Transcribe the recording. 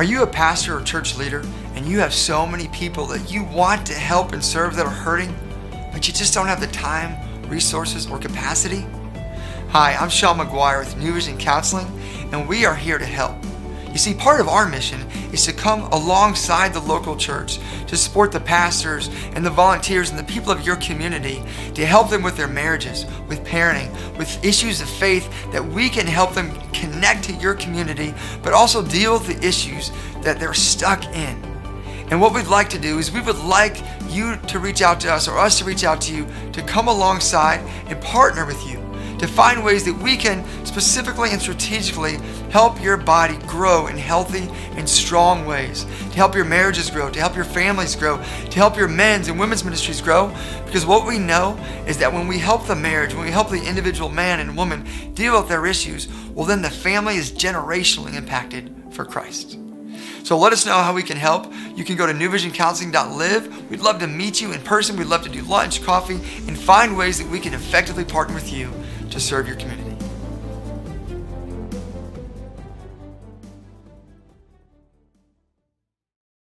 Are you a pastor or church leader and you have so many people that you want to help and serve that are hurting, but you just don't have the time, resources, or capacity? Hi, I'm Shawn Maguire with New Vision Counseling, and we are here to help. You see, part of our mission is to come alongside the local church to support the pastors and the volunteers and the people of your community to help them with their marriages, with parenting, with issues of faith that we can help them connect to your community, but also deal with the issues that they're stuck in. And what we'd like to do is we would like you to reach out to us or us to reach out to you to come alongside and partner with you to find ways that we can specifically and strategically help your body grow in healthy and strong ways, to help your marriages grow, to help your families grow, to help your men's and women's ministries grow. Because what we know is that when we help the marriage, when we help the individual man and woman deal with their issues, well, then the family is generationally impacted for Christ. So let us know how we can help. You can go to newvisioncounseling.live. We'd love to meet you in person. We'd love to do lunch, coffee, and find ways that we can effectively partner with you to serve your community.